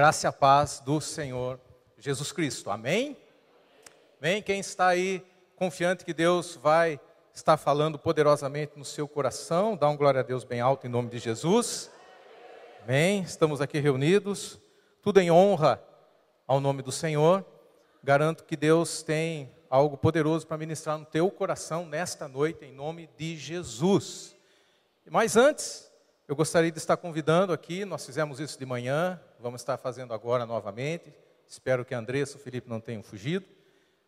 graça e a paz do Senhor Jesus Cristo. Amém? Amém? Quem está aí confiante que Deus vai estar falando poderosamente no seu coração, dá um glória a Deus bem alto em nome de Jesus. Amém? Estamos aqui reunidos, tudo em honra ao nome do Senhor. Garanto que Deus tem algo poderoso para ministrar no teu coração nesta noite, em nome de Jesus. Mas antes, eu gostaria de estar convidando aqui, nós fizemos isso de manhã, vamos estar fazendo agora novamente. Espero que Andressa e Felipe não tenham fugido.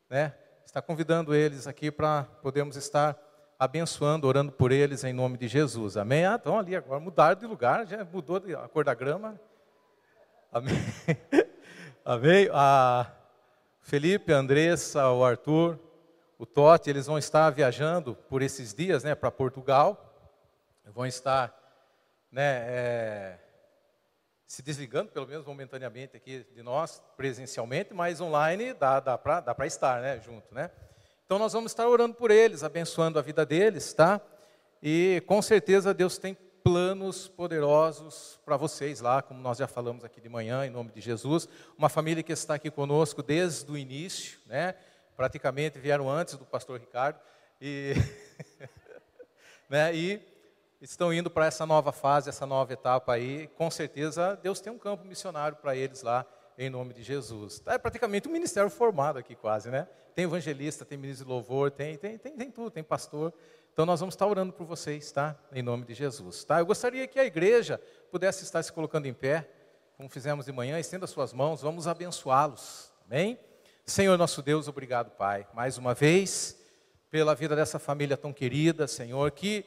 Né? Está convidando eles aqui para podermos estar abençoando, orando por eles em nome de Jesus. Amém? Ah, estão ali agora, mudaram de lugar, já mudou a cor da grama. Amém? Amém? A Felipe, a Andressa, o Arthur, o Totti, eles vão estar viajando por esses dias né, para Portugal. Vão estar né, é, se desligando, pelo menos momentaneamente aqui de nós, presencialmente, mas online dá, dá para estar né, junto. Né? Então nós vamos estar orando por eles, abençoando a vida deles, tá? E com certeza Deus tem planos poderosos para vocês lá, como nós já falamos aqui de manhã, em nome de Jesus. Uma família que está aqui conosco desde o início, né? Praticamente vieram antes do pastor Ricardo. E, né? e estão indo para essa nova fase, essa nova etapa aí. Com certeza, Deus tem um campo missionário para eles lá, em nome de Jesus. É praticamente um ministério formado aqui, quase, né? Tem evangelista, tem ministro de louvor, tem, tem, tem, tem tudo, tem pastor. Então, nós vamos estar orando por vocês, tá? Em nome de Jesus, tá? Eu gostaria que a igreja pudesse estar se colocando em pé, como fizemos de manhã, estenda suas mãos, vamos abençoá-los, amém? Senhor nosso Deus, obrigado, Pai, mais uma vez, pela vida dessa família tão querida, Senhor, que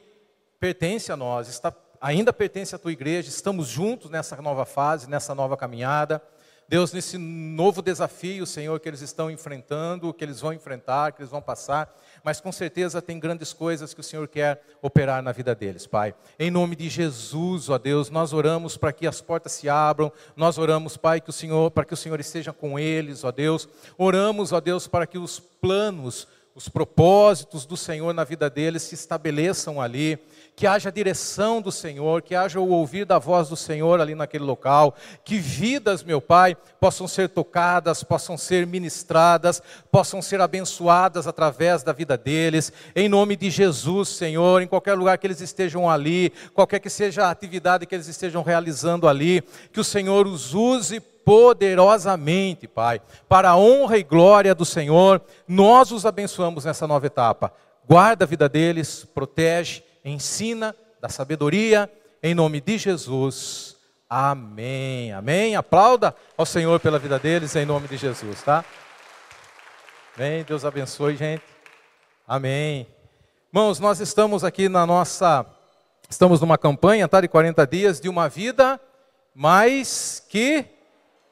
pertence a nós, está, ainda pertence à tua igreja, estamos juntos nessa nova fase, nessa nova caminhada. Deus, nesse novo desafio, Senhor, que eles estão enfrentando, que eles vão enfrentar, que eles vão passar, mas com certeza tem grandes coisas que o Senhor quer operar na vida deles, Pai. Em nome de Jesus, ó Deus, nós oramos para que as portas se abram, nós oramos, Pai, que o Senhor, para que o Senhor esteja com eles, ó Deus. Oramos, ó Deus, para que os planos, os propósitos do Senhor na vida deles se estabeleçam ali que haja direção do Senhor, que haja o ouvir da voz do Senhor ali naquele local, que vidas, meu Pai, possam ser tocadas, possam ser ministradas, possam ser abençoadas através da vida deles, em nome de Jesus, Senhor, em qualquer lugar que eles estejam ali, qualquer que seja a atividade que eles estejam realizando ali, que o Senhor os use poderosamente, Pai, para a honra e glória do Senhor, nós os abençoamos nessa nova etapa. Guarda a vida deles, protege, ensina, da sabedoria, em nome de Jesus. Amém. Amém. Aplauda ao Senhor pela vida deles, em nome de Jesus, tá? Amém. Deus abençoe, gente. Amém. Irmãos, nós estamos aqui na nossa. Estamos numa campanha, tá? De 40 dias de uma vida mais que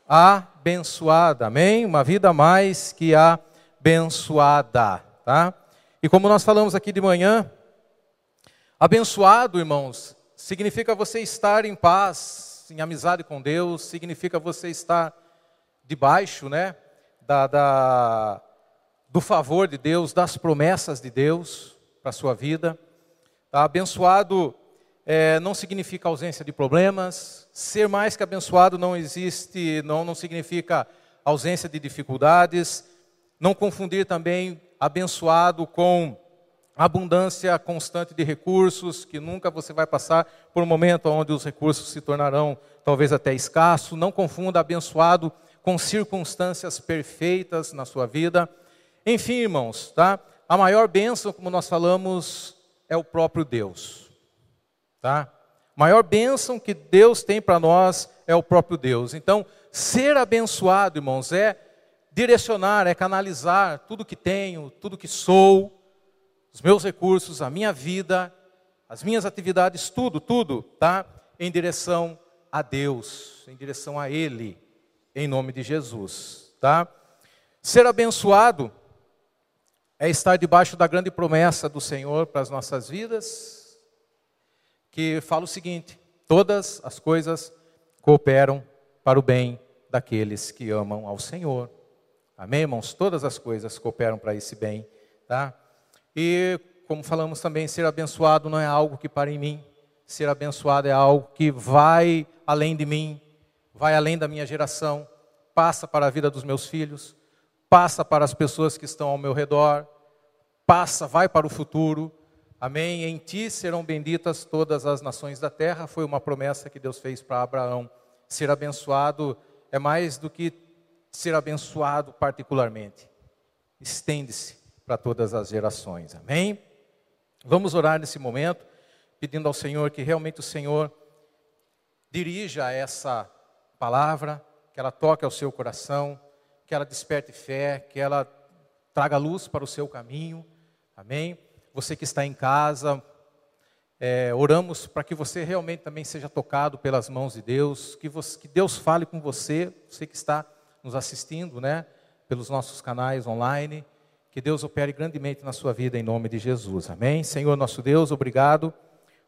abençoada. Amém? Uma vida mais que abençoada, tá? E como nós falamos aqui de manhã, Abençoado, irmãos, significa você estar em paz, em amizade com Deus, significa você estar debaixo, né, da, da do favor de Deus, das promessas de Deus para a sua vida. Tá? Abençoado é, não significa ausência de problemas, ser mais que abençoado não existe, não, não significa ausência de dificuldades, não confundir também abençoado com abundância constante de recursos, que nunca você vai passar por um momento onde os recursos se tornarão talvez até escassos. Não confunda abençoado com circunstâncias perfeitas na sua vida. Enfim, irmãos, tá? A maior bênção, como nós falamos, é o próprio Deus. Tá? A maior bênção que Deus tem para nós é o próprio Deus. Então, ser abençoado, irmãos, é direcionar, é canalizar tudo que tenho, tudo que sou, os meus recursos, a minha vida, as minhas atividades, tudo, tudo, tá? Em direção a Deus, em direção a Ele, em nome de Jesus, tá? Ser abençoado é estar debaixo da grande promessa do Senhor para as nossas vidas, que fala o seguinte: todas as coisas cooperam para o bem daqueles que amam ao Senhor. Amém, irmãos? Todas as coisas cooperam para esse bem, tá? E, como falamos também, ser abençoado não é algo que para em mim, ser abençoado é algo que vai além de mim, vai além da minha geração, passa para a vida dos meus filhos, passa para as pessoas que estão ao meu redor, passa, vai para o futuro. Amém. Em ti serão benditas todas as nações da terra. Foi uma promessa que Deus fez para Abraão. Ser abençoado é mais do que ser abençoado particularmente. Estende-se para todas as gerações. Amém. Vamos orar nesse momento, pedindo ao Senhor que realmente o Senhor dirija essa palavra, que ela toque ao seu coração, que ela desperte fé, que ela traga luz para o seu caminho. Amém? Você que está em casa, é, oramos para que você realmente também seja tocado pelas mãos de Deus, que, você, que Deus fale com você, você que está nos assistindo, né, pelos nossos canais online, que Deus opere grandemente na sua vida em nome de Jesus. Amém? Senhor nosso Deus, obrigado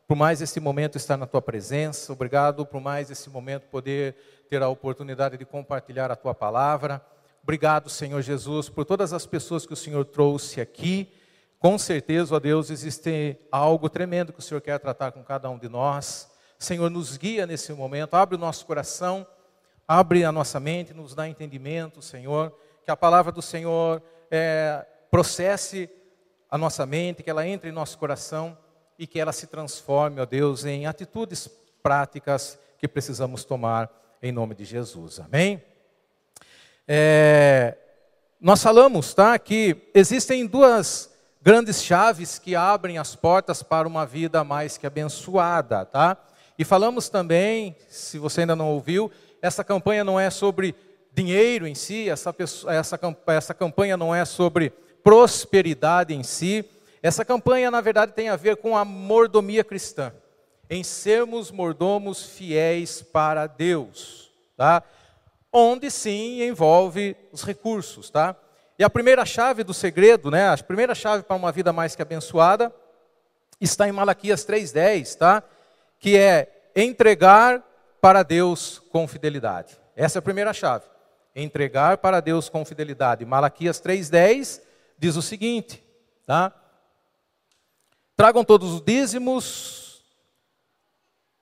por mais esse momento estar na tua presença, obrigado por mais esse momento poder ter a oportunidade de compartilhar a tua palavra. Obrigado, Senhor Jesus, por todas as pessoas que o Senhor trouxe aqui. Com certeza, ó Deus, existe algo tremendo que o Senhor quer tratar com cada um de nós. Senhor, nos guia nesse momento, abre o nosso coração, abre a nossa mente, nos dá entendimento, Senhor. Que a palavra do Senhor é, processe a nossa mente, que ela entre em nosso coração e que ela se transforme, ó Deus, em atitudes práticas que precisamos tomar em nome de Jesus. Amém? É, nós falamos, tá, que existem duas grandes chaves que abrem as portas para uma vida mais que abençoada, tá? E falamos também, se você ainda não ouviu, essa campanha não é sobre dinheiro em si, essa, essa, essa campanha não é sobre prosperidade em si, essa campanha, na verdade, tem a ver com a mordomia cristã, em sermos mordomos fiéis para Deus, tá? Onde sim envolve os recursos, tá? E a primeira chave do segredo, né? A primeira chave para uma vida mais que abençoada está em Malaquias 3:10, tá? Que é entregar para Deus com fidelidade. Essa é a primeira chave. Entregar para Deus com fidelidade. Malaquias 3:10 diz o seguinte, tá? Tragam todos os dízimos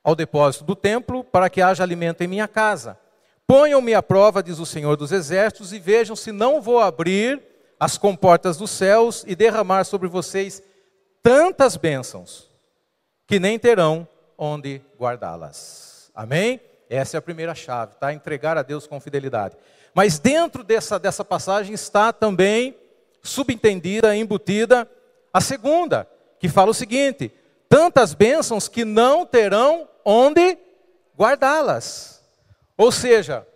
ao depósito do templo, para que haja alimento em minha casa. Ponham-me à prova, diz o Senhor dos Exércitos, e vejam se não vou abrir as comportas dos céus e derramar sobre vocês tantas bênçãos, que nem terão onde guardá-las. Amém? Essa é a primeira chave, tá? Entregar a Deus com fidelidade. Mas dentro dessa, dessa passagem está também subentendida, embutida, a segunda, que fala o seguinte: tantas bênçãos que não terão onde guardá-las. Ou seja,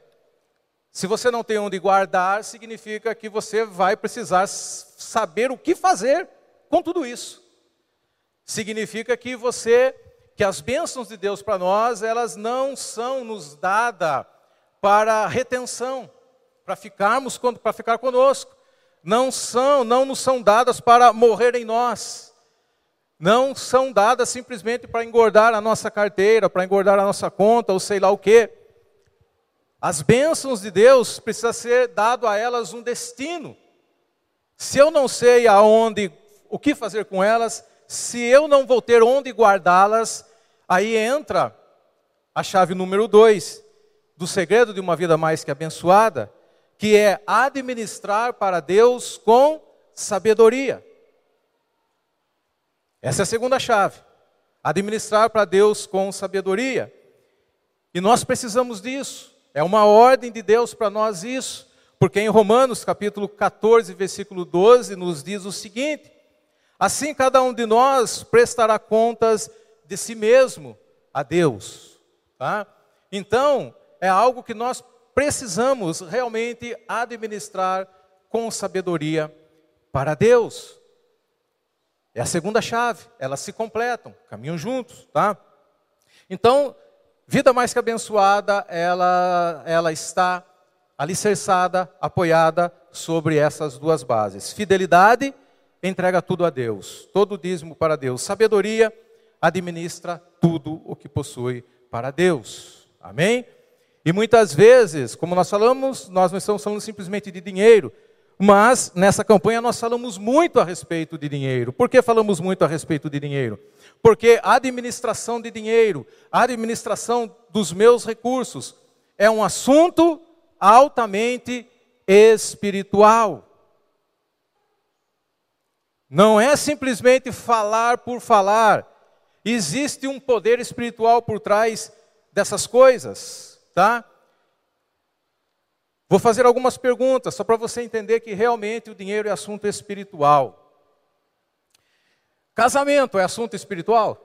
se você não tem onde guardar, significa que você vai precisar saber o que fazer com tudo isso. Significa que você, que as bênçãos de Deus para nós, elas não são nos dadas para retenção, para ficarmos, para ficar conosco. Não são, não nos são dadas para morrer em nós não são dadas simplesmente para engordar a nossa carteira, para engordar a nossa conta, ou sei lá o quê. As bênçãos de Deus precisa ser dado a elas um destino. Se eu não sei aonde, o que fazer com elas, se eu não vou ter onde guardá-las, aí entra a chave número dois do segredo de uma vida mais que abençoada, que é administrar para Deus com sabedoria. Essa é a segunda chave. Administrar para Deus com sabedoria. E nós precisamos disso. É uma ordem de Deus para nós isso. Porque em Romanos capítulo 14, versículo 12, nos diz o seguinte: Assim cada um de nós prestará contas de si mesmo a Deus. Tá? Então, é algo que nós precisamos realmente administrar com sabedoria para Deus. É a segunda chave, elas se completam, caminham juntos, tá? Então, vida mais que abençoada, ela, ela está alicerçada, apoiada sobre essas duas bases. Fidelidade, entrega tudo a Deus, todo o dízimo para Deus. Sabedoria, administra tudo o que possui para Deus. Amém? E muitas vezes, como nós falamos, nós não estamos falando simplesmente de dinheiro, Mas nessa campanha nós falamos muito a respeito de dinheiro. Por que falamos muito a respeito de dinheiro? Porque a administração de dinheiro, a administração dos meus recursos, é um assunto altamente espiritual. Não é simplesmente falar por falar. Existe um poder espiritual por trás dessas coisas, tá? Vou fazer algumas perguntas só para você entender que realmente o dinheiro é assunto espiritual. Casamento é assunto espiritual?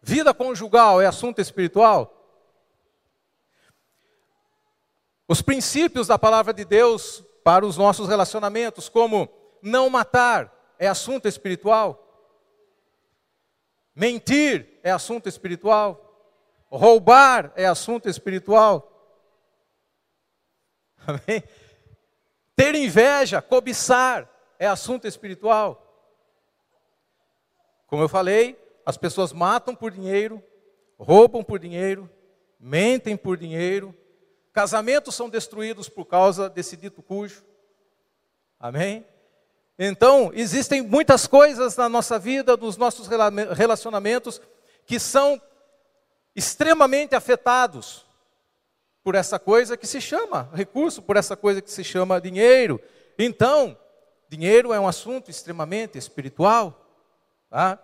Vida conjugal é assunto espiritual? Os princípios da palavra de Deus para os nossos relacionamentos, como não matar, é assunto espiritual. Mentir é assunto espiritual. Roubar é assunto espiritual. Amém? Ter inveja, cobiçar, é assunto espiritual. Como eu falei, as pessoas matam por dinheiro, roubam por dinheiro, mentem por dinheiro, casamentos são destruídos por causa desse dito cujo. Amém? Então, existem muitas coisas na nossa vida, nos nossos relacionamentos, que são extremamente afetados por essa coisa que se chama recurso, por essa coisa que se chama dinheiro. Então, dinheiro é um assunto extremamente espiritual. Tá?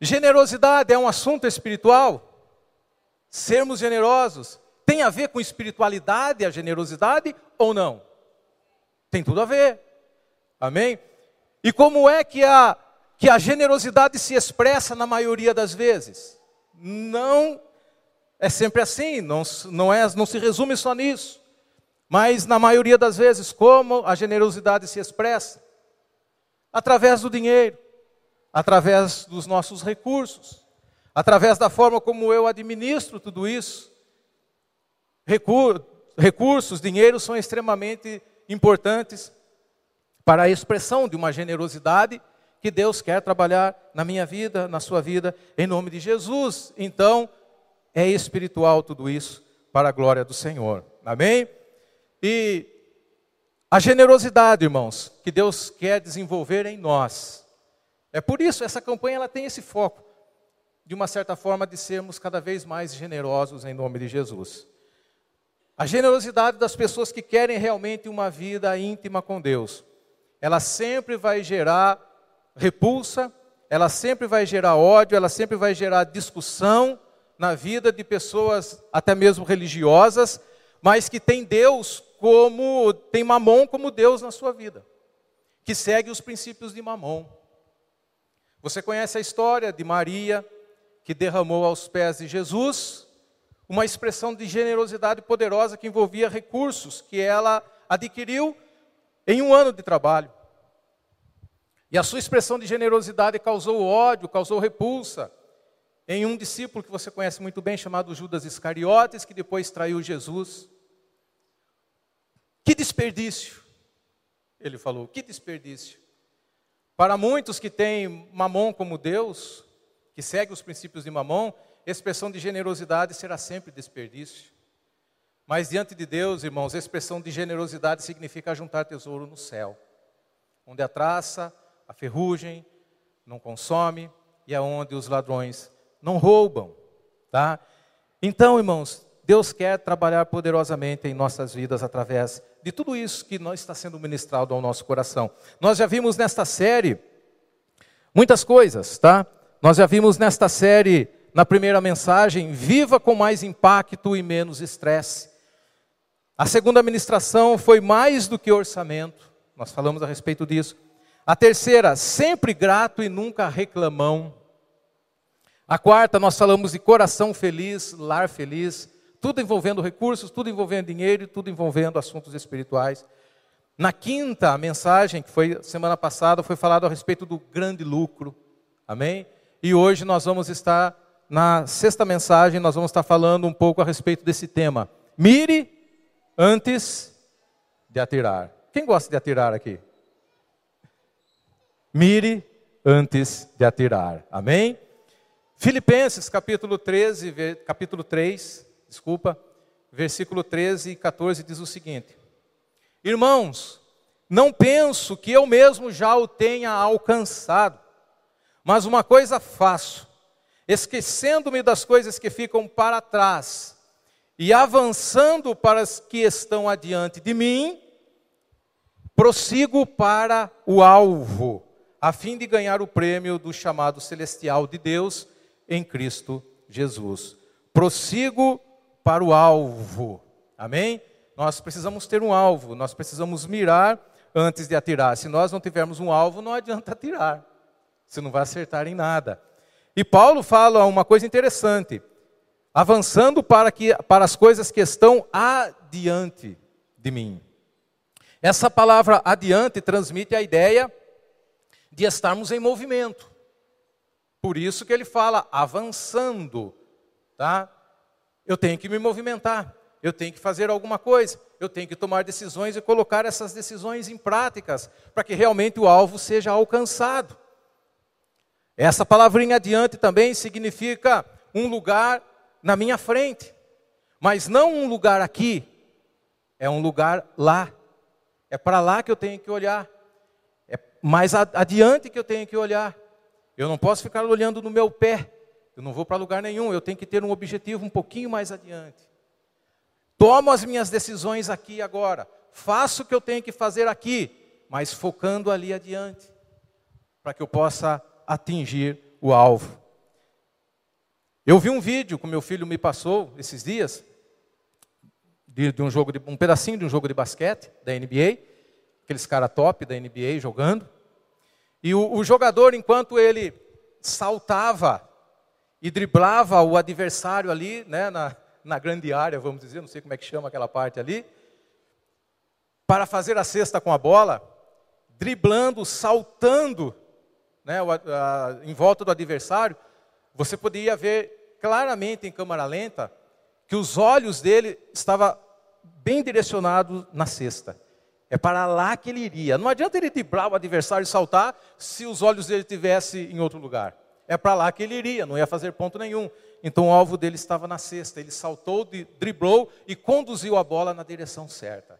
Generosidade é um assunto espiritual. Sermos generosos tem a ver com espiritualidade, a generosidade ou não? Tem tudo a ver. Amém? E como é que a, que a generosidade se expressa na maioria das vezes? Não é sempre assim, não, não, é, não se resume só nisso. Mas na maioria das vezes, como a generosidade se expressa? Através do dinheiro, através dos nossos recursos, através da forma como eu administro tudo isso. Recur, recursos, dinheiro são extremamente importantes para a expressão de uma generosidade que Deus quer trabalhar na minha vida, na sua vida, em nome de Jesus. Então, é espiritual tudo isso para a glória do Senhor. Amém? E a generosidade, irmãos, que Deus quer desenvolver em nós. É por isso essa campanha ela tem esse foco de uma certa forma de sermos cada vez mais generosos em nome de Jesus. A generosidade das pessoas que querem realmente uma vida íntima com Deus. Ela sempre vai gerar repulsa, ela sempre vai gerar ódio, ela sempre vai gerar discussão, na vida de pessoas até mesmo religiosas, mas que tem Deus como, tem Mamon como Deus na sua vida, que segue os princípios de Mamon. Você conhece a história de Maria, que derramou aos pés de Jesus uma expressão de generosidade poderosa que envolvia recursos que ela adquiriu em um ano de trabalho. E a sua expressão de generosidade causou ódio, causou repulsa, em um discípulo que você conhece muito bem, chamado Judas Iscariotes, que depois traiu Jesus. Que desperdício, ele falou, que desperdício. Para muitos que têm mamon como Deus, que seguem os princípios de mamon, expressão de generosidade será sempre desperdício. Mas diante de Deus, irmãos, expressão de generosidade significa juntar tesouro no céu, onde a traça, a ferrugem não consome e é onde os ladrões não roubam, tá? Então, irmãos, Deus quer trabalhar poderosamente em nossas vidas através de tudo isso que está sendo ministrado ao nosso coração. Nós já vimos nesta série muitas coisas, tá? Nós já vimos nesta série, na primeira mensagem, viva com mais impacto e menos estresse. A segunda ministração foi mais do que orçamento, nós falamos a respeito disso. A terceira, sempre grato e nunca reclamão. A quarta, nós falamos de coração feliz, lar feliz, tudo envolvendo recursos, tudo envolvendo dinheiro, tudo envolvendo assuntos espirituais. Na quinta mensagem, que foi semana passada, foi falado a respeito do grande lucro. Amém? E hoje nós vamos estar, na sexta mensagem, nós vamos estar falando um pouco a respeito desse tema. Mire antes de atirar. Quem gosta de atirar aqui? Mire antes de atirar. Amém? Filipenses capítulo 13, capítulo 3, desculpa, versículo 13 e 14 diz o seguinte: Irmãos, não penso que eu mesmo já o tenha alcançado, mas uma coisa faço, esquecendo-me das coisas que ficam para trás e avançando para as que estão adiante de mim, prossigo para o alvo, a fim de ganhar o prêmio do chamado celestial de Deus em Cristo Jesus. Prossigo para o alvo. Amém? Nós precisamos ter um alvo, nós precisamos mirar antes de atirar. Se nós não tivermos um alvo, não adianta atirar. Você não vai acertar em nada. E Paulo fala uma coisa interessante: avançando para, que, para as coisas que estão adiante de mim. Essa palavra adiante transmite a ideia de estarmos em movimento. Por isso que ele fala avançando, tá? Eu tenho que me movimentar, eu tenho que fazer alguma coisa, eu tenho que tomar decisões e colocar essas decisões em práticas para que realmente o alvo seja alcançado. Essa palavrinha adiante também significa um lugar na minha frente, mas não um lugar aqui, é um lugar lá. É para lá que eu tenho que olhar, mais adiante que eu tenho que olhar. Eu não posso ficar olhando no meu pé, eu não vou para lugar nenhum, eu tenho que ter um objetivo um pouquinho mais adiante. Tomo as minhas decisões aqui e agora, faço o que eu tenho que fazer aqui, mas focando ali adiante, para que eu possa atingir o alvo. Eu vi um vídeo que meu filho me passou esses dias, de, de um jogo de, um pedacinho de um jogo de basquete da NBA, aqueles cara top da NBA jogando. E o, o jogador, enquanto ele saltava e driblava o adversário ali, né, na, na grande área, vamos dizer, não sei como é que chama aquela parte ali, para fazer a cesta com a bola, driblando, saltando né, em volta do adversário, você poderia ver claramente em câmera lenta que os olhos dele estavam bem direcionados na cesta. É para lá que ele iria. Não adianta ele driblar o adversário e saltar se os olhos dele estivessem em outro lugar. É para lá que ele iria, não ia fazer ponto nenhum. Então o alvo dele estava na cesta. Ele saltou, driblou e conduziu a bola na direção certa.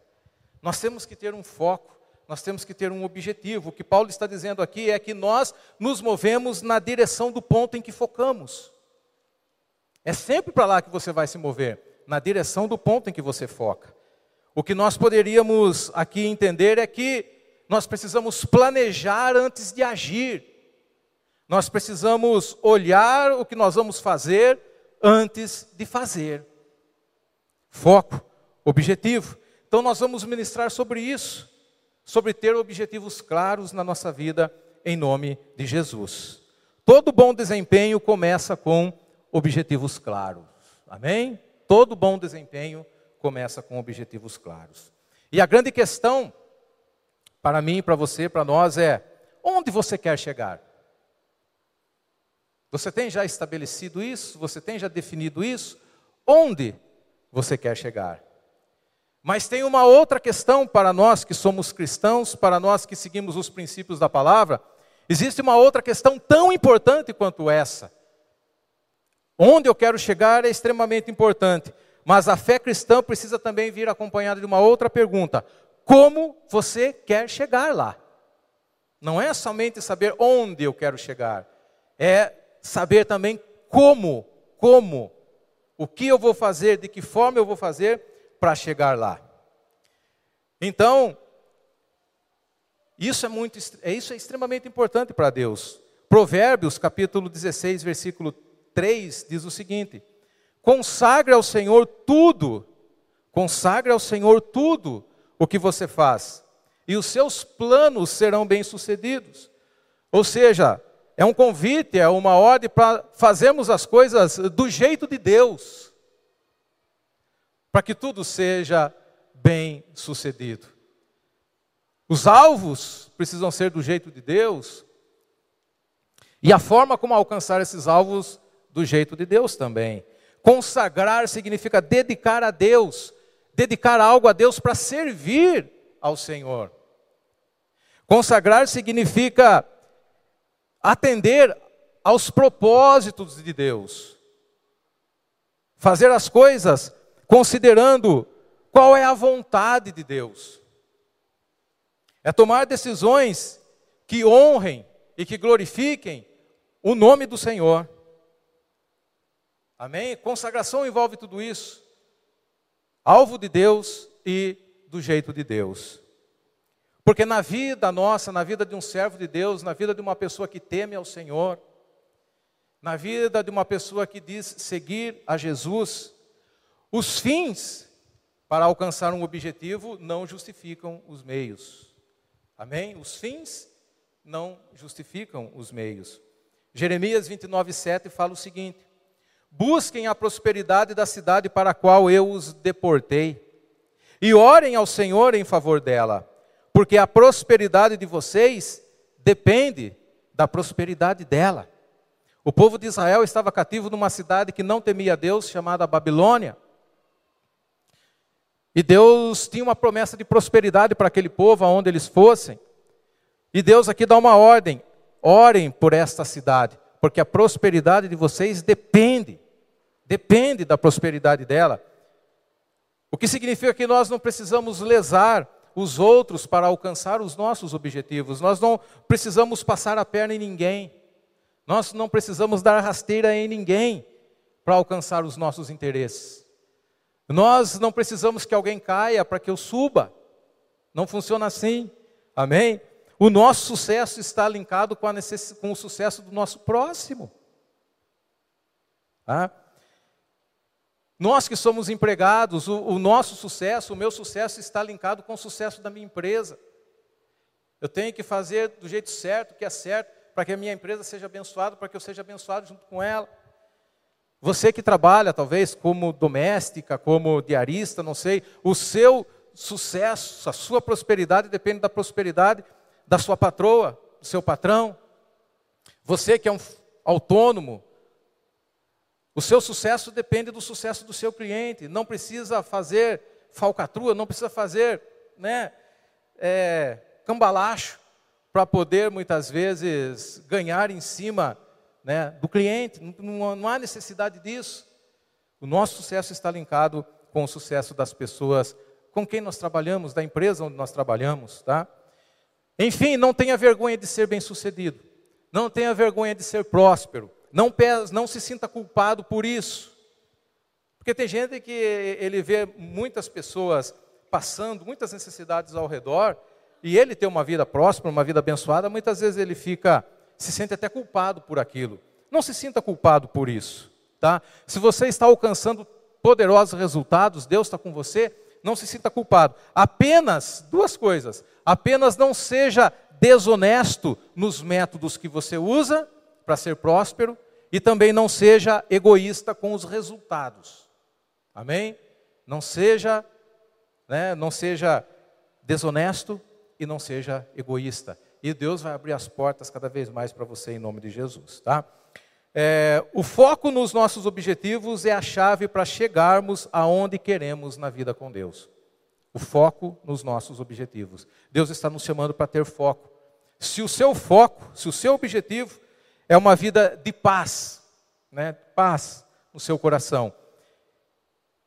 Nós temos que ter um foco nós temos que ter um objetivo. O que Paulo está dizendo aqui é que nós nos movemos na direção do ponto em que focamos. É sempre para lá que você vai se mover, na direção do ponto em que você foca. O que nós poderíamos aqui entender é que nós precisamos planejar antes de agir. Nós precisamos olhar o que nós vamos fazer antes de fazer. Foco, objetivo. Então nós vamos ministrar sobre isso sobre ter objetivos claros na nossa vida, em nome de Jesus. Todo bom desempenho começa com objetivos claros. Amém? Todo bom desempenho começa com objetivos claros. E a grande questão, para mim, para você, para nós, é: onde você quer chegar? Você tem já estabelecido isso? Você tem já definido isso? Onde você quer chegar? Mas tem uma outra questão para nós que somos cristãos, para nós que seguimos os princípios da palavra. Existe uma outra questão tão importante quanto essa. Onde eu quero chegar é extremamente importante, mas a fé cristã precisa também vir acompanhada de uma outra pergunta: como você quer chegar lá? Não é somente saber onde eu quero chegar, é saber também como, como, o que eu vou fazer, de que forma eu vou fazer para chegar lá. Então, isso é muito, é isso é extremamente importante para Deus. Provérbios, capítulo 16, versículo 3 diz o seguinte: Consagre ao Senhor tudo, consagre ao Senhor tudo o que você faz, e os seus planos serão bem-sucedidos. Ou seja, é um convite, é uma ordem para fazermos as coisas do jeito de Deus para que tudo seja bem sucedido. Os alvos precisam ser do jeito de Deus, e a forma como alcançar esses alvos do jeito de Deus também. Consagrar significa dedicar a Deus, dedicar algo a Deus para servir ao Senhor. Consagrar significa atender aos propósitos de Deus. Fazer as coisas considerando qual é a vontade de Deus. É tomar decisões que honrem e que glorifiquem o nome do Senhor. Amém? Consagração envolve tudo isso. Alvo de Deus e do jeito de Deus. Porque na vida nossa, na vida de um servo de Deus, na vida de uma pessoa que teme ao Senhor, na vida de uma pessoa que diz seguir a Jesus, os fins para alcançar um objetivo não justificam os meios. Amém? Os fins não justificam os meios. Jeremias 29, 7 fala o seguinte: Busquem a prosperidade da cidade para a qual eu os deportei, e orem ao Senhor em favor dela, porque a prosperidade de vocês depende da prosperidade dela. O povo de Israel estava cativo numa cidade que não temia Deus, chamada Babilônia. E Deus tinha uma promessa de prosperidade para aquele povo, aonde eles fossem. E Deus aqui dá uma ordem: orem por esta cidade, porque a prosperidade de vocês depende, depende da prosperidade dela. O que significa que nós não precisamos lesar os outros para alcançar os nossos objetivos, nós não precisamos passar a perna em ninguém, nós não precisamos dar rasteira em ninguém para alcançar os nossos interesses. Nós não precisamos que alguém caia para que eu suba. Não funciona assim. Amém? O nosso sucesso está linkado com, necess... com o sucesso do nosso próximo. Tá? Nós que somos empregados, o, o, nosso sucesso, o meu sucesso está linkado com o sucesso da minha empresa. Eu tenho que fazer do jeito certo, que é certo, para que a minha empresa seja abençoada, para que eu seja abençoado junto com ela. Você que trabalha, talvez, como doméstica, como diarista, não sei, o seu sucesso, a sua prosperidade depende da prosperidade da sua patroa, do seu patrão. Você que é um autônomo, o seu sucesso depende do sucesso do seu cliente. Não precisa fazer falcatrua, não precisa fazer né, é, cambalacho para poder, muitas vezes, ganhar em cima né, do cliente. Não, não há necessidade disso. O nosso sucesso está linkado com o sucesso das pessoas com quem nós trabalhamos, da empresa onde nós trabalhamos, tá? Enfim, não tenha vergonha de ser bem-sucedido. Não tenha vergonha de ser próspero. Não, não se sinta culpado por isso. Porque tem gente que ele vê muitas pessoas passando muitas necessidades ao redor e ele tem uma vida próspera, uma vida abençoada, muitas vezes ele fica se sente até culpado por aquilo. Não se sinta culpado por isso, tá? Se você está alcançando poderosos resultados, Deus está com você, não se sinta culpado. Apenas duas coisas: apenas não seja desonesto nos métodos que você usa para ser próspero e também não seja egoísta com os resultados. Amém? Não seja, né, não seja desonesto e não seja egoísta. E Deus vai abrir as portas cada vez mais para você em nome de Jesus, tá? É, o foco nos nossos objetivos é a chave para chegarmos aonde queremos na vida com Deus. O foco nos nossos objetivos. Deus está nos chamando para ter foco. Se o seu foco, se o seu objetivo é uma vida de paz, né? Paz no seu coração.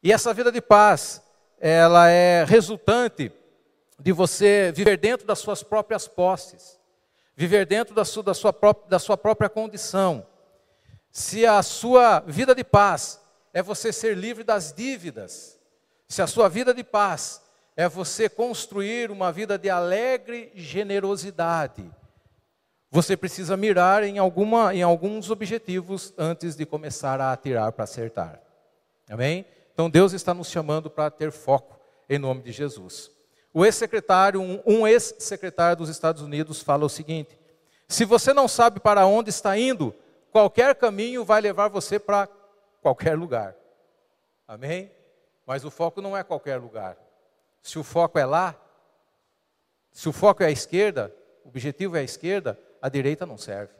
E essa vida de paz, ela é resultante de você viver dentro das suas próprias posses, viver dentro da sua, da sua, própria, da sua própria condição. Se a sua vida de paz é você ser livre das dívidas, se a sua vida de paz é você construir uma vida de alegre generosidade, você precisa mirar em, alguma, em alguns objetivos antes de começar a atirar para acertar. Amém? Então Deus está nos chamando para ter foco em nome de Jesus. O ex-secretário, um ex-secretário dos Estados Unidos fala o seguinte: se você não sabe para onde está indo, qualquer caminho vai levar você para qualquer lugar. Amém? Mas o foco não é qualquer lugar. Se o foco é lá, se o foco é a esquerda, o objetivo é a esquerda, a direita não serve.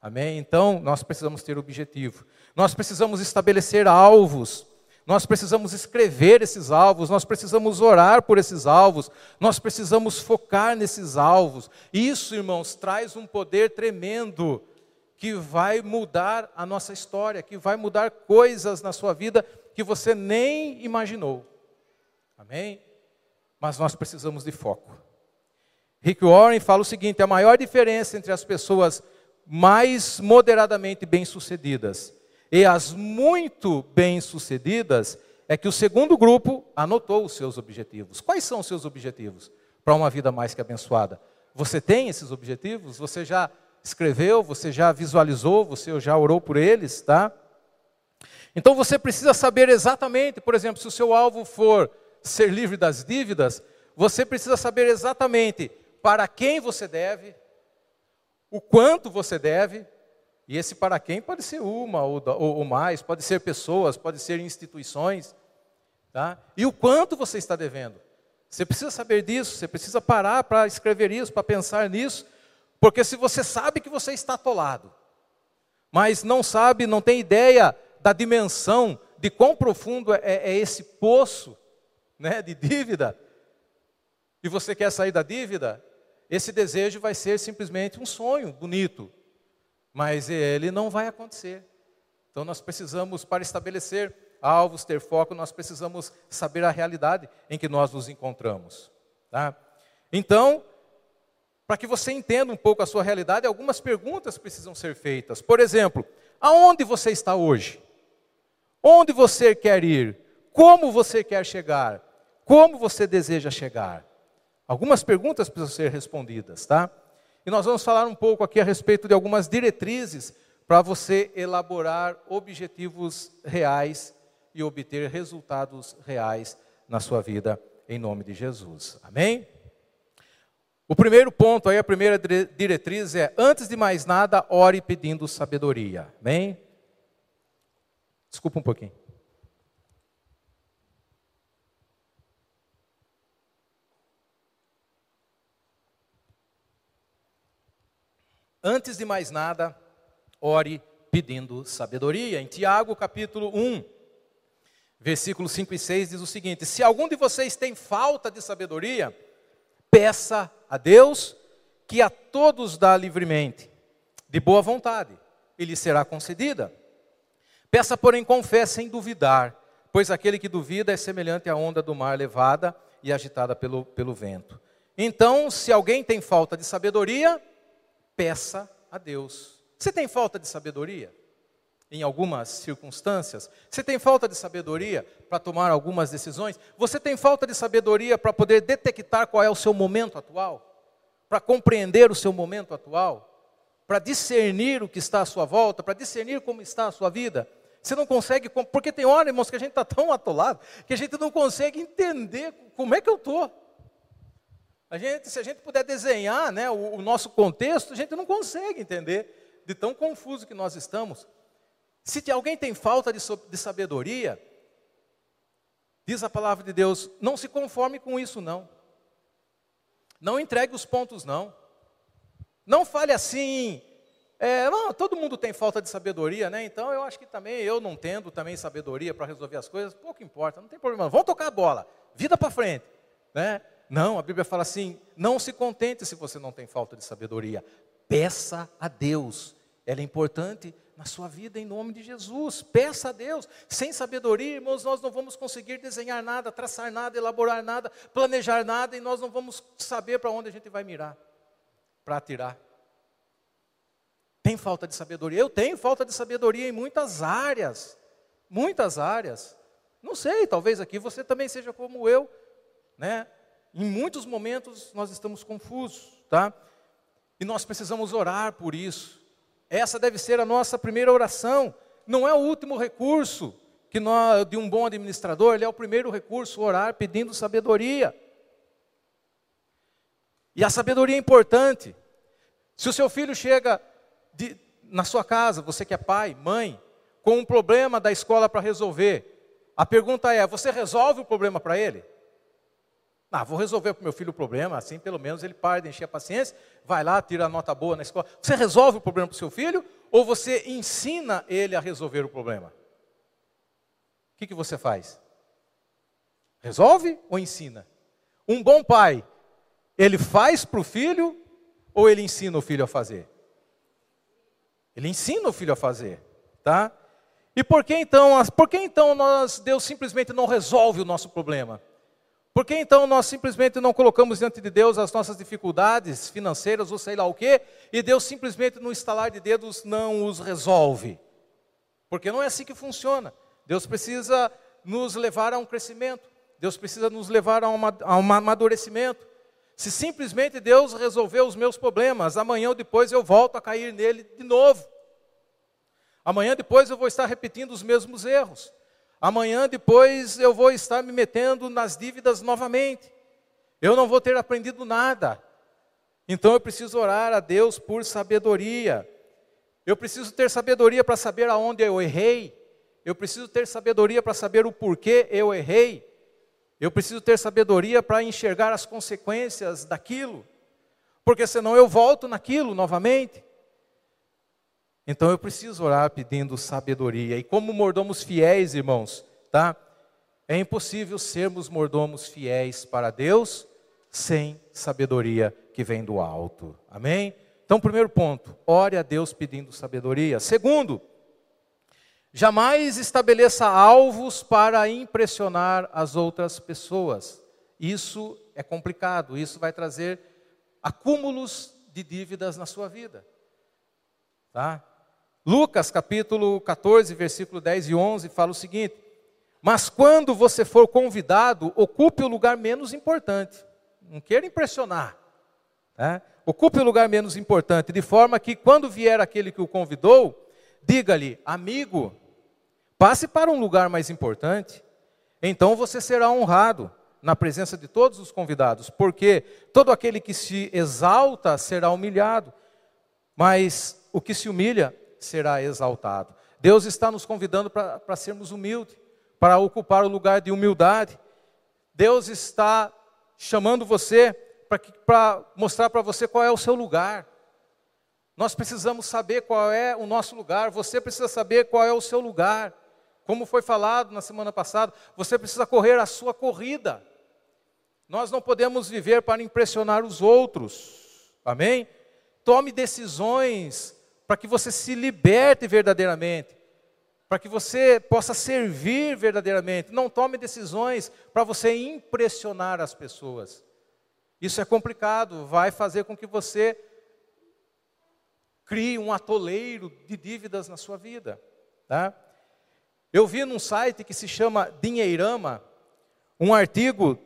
Amém? Então, nós precisamos ter objetivo. Nós precisamos estabelecer alvos nós precisamos escrever esses alvos, nós precisamos orar por esses alvos, nós precisamos focar nesses alvos. Isso, irmãos, traz um poder tremendo que vai mudar a nossa história, que vai mudar coisas na sua vida que você nem imaginou. Amém? Mas nós precisamos de foco. Rick Warren fala o seguinte: a maior diferença entre as pessoas mais moderadamente bem-sucedidas e as muito bem-sucedidas é que o segundo grupo anotou os seus objetivos. Quais são os seus objetivos para uma vida mais que abençoada? Você tem esses objetivos? Você já escreveu? Você já visualizou? Você já orou por eles, tá? Então você precisa saber exatamente, por exemplo, se o seu alvo for ser livre das dívidas, você precisa saber exatamente para quem você deve, o quanto você deve, e esse para quem pode ser uma ou, ou, ou mais, pode ser pessoas, pode ser instituições, tá? E o quanto você está devendo. Você precisa saber disso, você precisa parar para escrever isso, para pensar nisso, porque se você sabe que você está atolado, mas não sabe, não tem ideia da dimensão de quão profundo é, é esse poço né, de dívida, e você quer sair da dívida, esse desejo vai ser simplesmente um sonho bonito, mas ele não vai acontecer. Então nós precisamos, para estabelecer alvos, ter foco, nós precisamos saber a realidade em que nós nos encontramos. Tá? Então, para que você entenda um pouco a sua realidade, algumas perguntas precisam ser feitas. Por exemplo, aonde você está hoje? Onde você quer ir? Como você quer chegar? Como você deseja chegar? Algumas perguntas precisam ser respondidas, tá? E nós vamos falar um pouco aqui a respeito de algumas diretrizes para você elaborar objetivos reais e obter resultados reais na sua vida, em nome de Jesus. Amém? O primeiro ponto aí, a primeira diretriz é: antes de mais nada, ore pedindo sabedoria. Amém? Desculpa um pouquinho. Antes de mais nada, ore pedindo sabedoria. Em Tiago, capítulo 1, versículos 5 e 6 diz o seguinte: Se algum de vocês tem falta de sabedoria, peça a Deus, que a todos dá livremente, de boa vontade, e lhe será concedida. Peça, porém, com fé, sem duvidar, pois aquele que duvida é semelhante à onda do mar levada e agitada pelo, pelo vento. Então, se alguém tem falta de sabedoria, peça a Deus. Você tem falta de sabedoria? Em algumas circunstâncias? Você tem falta de sabedoria para tomar algumas decisões? Você tem falta de sabedoria para poder detectar qual é o seu momento atual? Para compreender o seu momento atual? Para discernir o que está à sua volta? Para discernir como está a sua vida? Você não consegue, porque tem hora, irmãos, que a gente está tão atolado que a gente não consegue entender como é que eu estou. A gente, se a gente puder desenhar né, o, o nosso contexto, a gente não consegue entender de tão confuso que nós estamos. Se alguém tem falta de, de sabedoria, diz a palavra de Deus, não se conforme com isso, não. Não entregue os pontos, não. Não fale assim, é, não, todo mundo tem falta de sabedoria, né? Então eu acho que também eu não tendo também sabedoria para resolver as coisas, pouco importa, não tem problema. Vamos tocar a bola, vida para frente, né? Não, a Bíblia fala assim: não se contente se você não tem falta de sabedoria. Peça a Deus. Ela é importante na sua vida em nome de Jesus. Peça a Deus. Sem sabedoria, irmãos, nós não vamos conseguir desenhar nada, traçar nada, elaborar nada, planejar nada e nós não vamos saber para onde a gente vai mirar para atirar. Tem falta de sabedoria? Eu tenho falta de sabedoria em muitas áreas. Muitas áreas. Não sei, talvez aqui você também seja como eu, né? Em muitos momentos nós estamos confusos, tá? E nós precisamos orar por isso. Essa deve ser a nossa primeira oração. Não é o último recurso que nós, de um bom administrador, ele é o primeiro recurso, orar pedindo sabedoria. E a sabedoria é importante. Se o seu filho chega de, na sua casa, você que é pai, mãe, com um problema da escola para resolver, a pergunta é: você resolve o problema para ele? Ah, vou resolver para o meu filho o problema, assim pelo menos ele para de encher a paciência, vai lá, tira a nota boa na escola. Você resolve o problema para o seu filho ou você ensina ele a resolver o problema? O que, que você faz? Resolve ou ensina? Um bom pai, ele faz para o filho ou ele ensina o filho a fazer? Ele ensina o filho a fazer, tá? E por que então, por que então nós, Deus simplesmente não resolve o nosso problema? Por que então nós simplesmente não colocamos diante de Deus as nossas dificuldades financeiras ou sei lá o quê, e Deus simplesmente no estalar de dedos não os resolve? Porque não é assim que funciona. Deus precisa nos levar a um crescimento, Deus precisa nos levar a, uma, a um amadurecimento. Se simplesmente Deus resolveu os meus problemas, amanhã ou depois eu volto a cair nele de novo. Amanhã depois eu vou estar repetindo os mesmos erros. Amanhã depois eu vou estar me metendo nas dívidas novamente. Eu não vou ter aprendido nada. Então eu preciso orar a Deus por sabedoria. Eu preciso ter sabedoria para saber aonde eu errei. Eu preciso ter sabedoria para saber o porquê eu errei. Eu preciso ter sabedoria para enxergar as consequências daquilo. Porque senão eu volto naquilo novamente. Então eu preciso orar pedindo sabedoria. E como mordomos fiéis, irmãos, tá? É impossível sermos mordomos fiéis para Deus sem sabedoria que vem do alto. Amém? Então, primeiro ponto, ore a Deus pedindo sabedoria. Segundo, jamais estabeleça alvos para impressionar as outras pessoas. Isso é complicado, isso vai trazer acúmulos de dívidas na sua vida. Tá? Lucas capítulo 14, versículo 10 e 11 fala o seguinte: Mas quando você for convidado, ocupe o lugar menos importante. Não queira impressionar. Tá? Ocupe o lugar menos importante, de forma que quando vier aquele que o convidou, diga-lhe, amigo, passe para um lugar mais importante. Então você será honrado na presença de todos os convidados, porque todo aquele que se exalta será humilhado, mas o que se humilha será exaltado. Deus está nos convidando para sermos humildes, para ocupar o lugar de humildade. Deus está chamando você para mostrar para você qual é o seu lugar. Nós precisamos saber qual é o nosso lugar, você precisa saber qual é o seu lugar. Como foi falado na semana passada, você precisa correr a sua corrida. Nós não podemos viver para impressionar os outros. Amém? Tome decisões para que você se liberte verdadeiramente, para que você possa servir verdadeiramente. Não tome decisões para você impressionar as pessoas. Isso é complicado, vai fazer com que você crie um atoleiro de dívidas na sua vida. Tá? Eu vi num site que se chama Dinheirama um artigo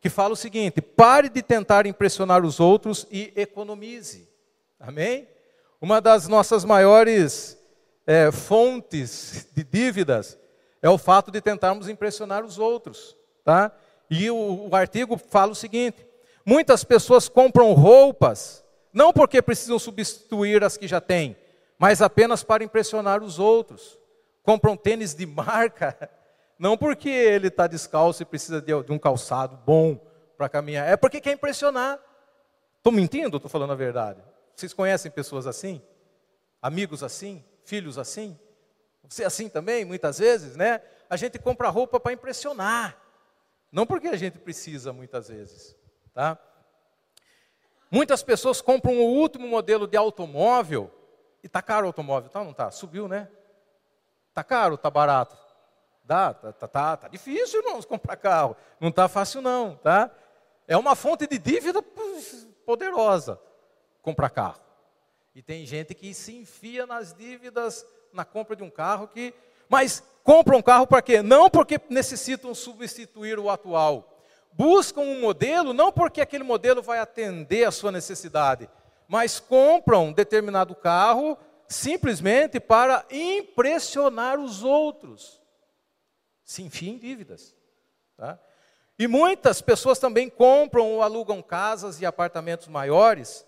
que fala o seguinte: pare de tentar impressionar os outros e economize. Amém? Uma das nossas maiores é, fontes de dívidas é o fato de tentarmos impressionar os outros. Tá? E o, o artigo fala o seguinte: Muitas pessoas compram roupas, não porque precisam substituir as que já têm, mas apenas para impressionar os outros. Compram tênis de marca, não porque ele está descalço e precisa de, um calçado bom para caminhar, é porque quer impressionar. Estou mentindo ou estou falando a verdade? Vocês conhecem pessoas assim? Amigos assim? Filhos assim? Você é assim também, muitas vezes, né? A gente compra roupa para impressionar, não porque a gente precisa, muitas vezes. Tá? Muitas pessoas compram o último modelo de automóvel e está caro o automóvel, tá? Não está? Subiu, né? Está caro, está barato. Dá, tá, tá, tá, tá difícil, irmãos, comprar carro. Não está fácil não, tá? É uma fonte de dívida poderosa comprar carro. E tem gente que se enfia nas dívidas na compra de um carro que, mas compra um carro para quê? Não porque necessitam substituir o atual, buscam um modelo não porque aquele modelo vai atender a sua necessidade, mas compram determinado carro simplesmente para impressionar os outros. Se enfim, dívidas. Tá? E muitas pessoas também compram ou alugam casas e apartamentos maiores.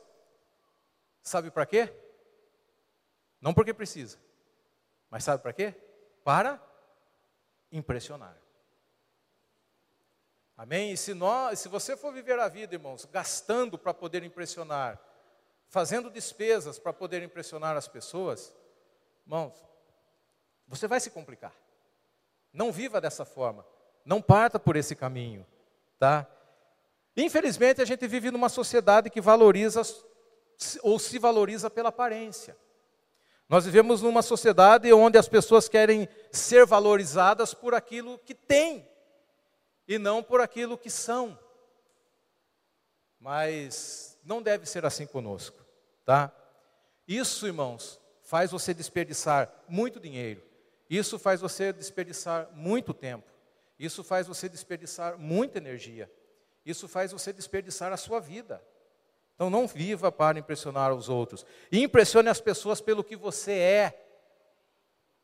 Sabe para quê? Não porque precisa, mas sabe para quê? Para impressionar. Amém? E se, nós, se você for viver a vida, irmãos, gastando para poder impressionar, fazendo despesas para poder impressionar as pessoas, irmãos, você vai se complicar. Não viva dessa forma. Não parta por esse caminho, tá? Infelizmente, a gente vive numa sociedade que valoriza ou se valoriza pela aparência. Nós vivemos numa sociedade onde as pessoas querem ser valorizadas por aquilo que têm e não por aquilo que são. Mas não deve ser assim conosco, tá? Isso, irmãos, faz você desperdiçar muito dinheiro. Isso faz você desperdiçar muito tempo. Isso faz você desperdiçar muita energia. Isso faz você desperdiçar a sua vida. Então não viva para impressionar os outros. E impressione as pessoas pelo que você é